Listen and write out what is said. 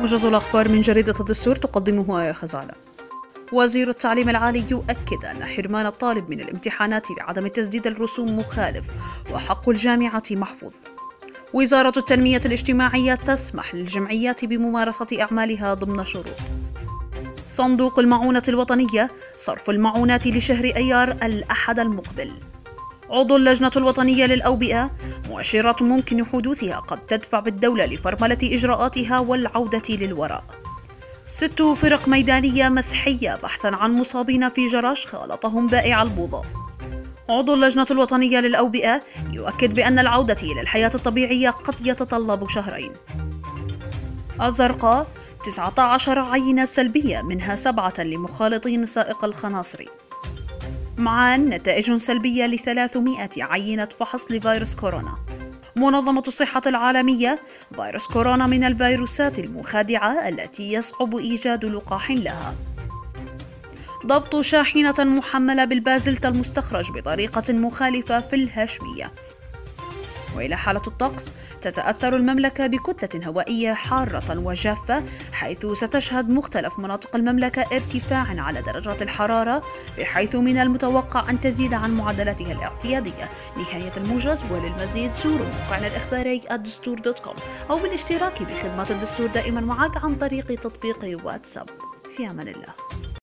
موجز الأخبار من جريدة الدستور تقدمه آية خزالة. وزير التعليم العالي يؤكد أن حرمان الطالب من الامتحانات لعدم تسديد الرسوم مخالف وحق الجامعة محفوظ. وزارة التنمية الاجتماعية تسمح للجمعيات بممارسة أعمالها ضمن شروط. صندوق المعونة الوطنية صرف المعونات لشهر أيار الأحد المقبل. عضو اللجنة الوطنية للأوبئة مؤشرات ممكن حدوثها قد تدفع بالدولة لفرملة إجراءاتها والعودة للوراء. ست فرق ميدانية مسحية بحثا عن مصابين في جراش خالطهم بائع البوظة. عضو اللجنة الوطنية للأوبئة يؤكد بأن العودة إلى الحياة الطبيعية قد يتطلب شهرين. الزرقاء 19 عينة سلبية منها سبعة لمخالطين سائق الخناصري. معان نتائج سلبية ل 300 عينة فحص لفيروس كورونا. منظمة الصحة العالمية فيروس كورونا من الفيروسات المخادعة التي يصعب إيجاد لقاح لها. ضبط شاحنة محملة بالبازلت المستخرج بطريقة مخالفة في الهاشمية. وإلى حالة الطقس تتأثر المملكة بكتلة هوائية حارة وجافة حيث ستشهد مختلف مناطق المملكة ارتفاعا على درجات الحرارة بحيث من المتوقع أن تزيد عن معدلاتها الاعتيادية. نهاية الموجز وللمزيد زوروا موقعنا الإخباري الدستور دوت كوم أو بالاشتراك بخدمات الدستور دائما معك عن طريق تطبيق واتساب. في أمان الله.